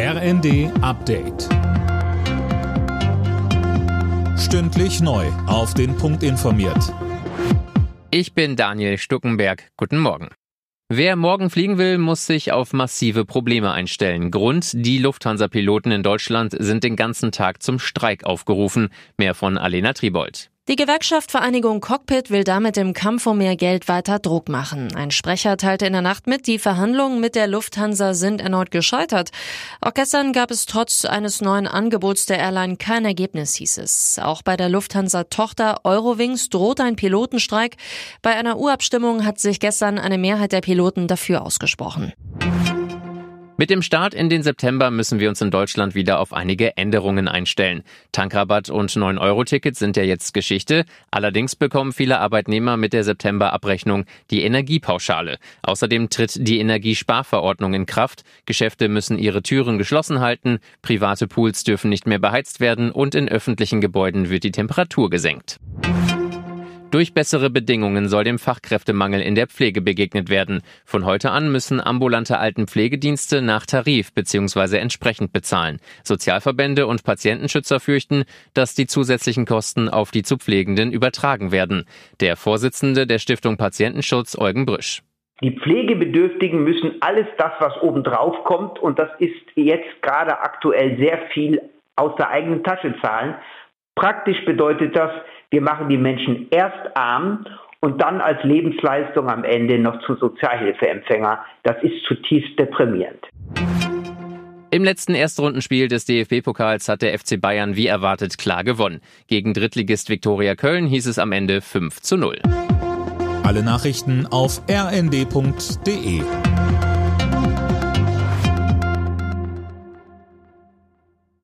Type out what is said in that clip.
RND Update. Stündlich neu. Auf den Punkt informiert. Ich bin Daniel Stuckenberg. Guten Morgen. Wer morgen fliegen will, muss sich auf massive Probleme einstellen. Grund, die Lufthansa-Piloten in Deutschland sind den ganzen Tag zum Streik aufgerufen. Mehr von Alena Tribold. Die Gewerkschaft Vereinigung Cockpit will damit im Kampf um mehr Geld weiter Druck machen. Ein Sprecher teilte in der Nacht mit, die Verhandlungen mit der Lufthansa sind erneut gescheitert. Auch gestern gab es trotz eines neuen Angebots der Airline kein Ergebnis, hieß es. Auch bei der Lufthansa-Tochter Eurowings droht ein Pilotenstreik. Bei einer Urabstimmung hat sich gestern eine Mehrheit der Piloten dafür ausgesprochen. Mit dem Start in den September müssen wir uns in Deutschland wieder auf einige Änderungen einstellen. Tankrabatt und 9-Euro-Ticket sind ja jetzt Geschichte. Allerdings bekommen viele Arbeitnehmer mit der September-Abrechnung die Energiepauschale. Außerdem tritt die Energiesparverordnung in Kraft. Geschäfte müssen ihre Türen geschlossen halten, private Pools dürfen nicht mehr beheizt werden und in öffentlichen Gebäuden wird die Temperatur gesenkt. Durch bessere Bedingungen soll dem Fachkräftemangel in der Pflege begegnet werden. Von heute an müssen ambulante Altenpflegedienste nach Tarif bzw. entsprechend bezahlen. Sozialverbände und Patientenschützer fürchten, dass die zusätzlichen Kosten auf die zu Pflegenden übertragen werden. Der Vorsitzende der Stiftung Patientenschutz, Eugen Brüsch. Die Pflegebedürftigen müssen alles das, was obendrauf kommt, und das ist jetzt gerade aktuell sehr viel aus der eigenen Tasche zahlen. Praktisch bedeutet das, wir machen die Menschen erst arm und dann als Lebensleistung am Ende noch zu Sozialhilfeempfänger. Das ist zutiefst deprimierend. Im letzten Erstrundenspiel des DFB-Pokals hat der FC Bayern wie erwartet klar gewonnen. Gegen Drittligist Viktoria Köln hieß es am Ende 5 zu 0. Alle Nachrichten auf rnd.de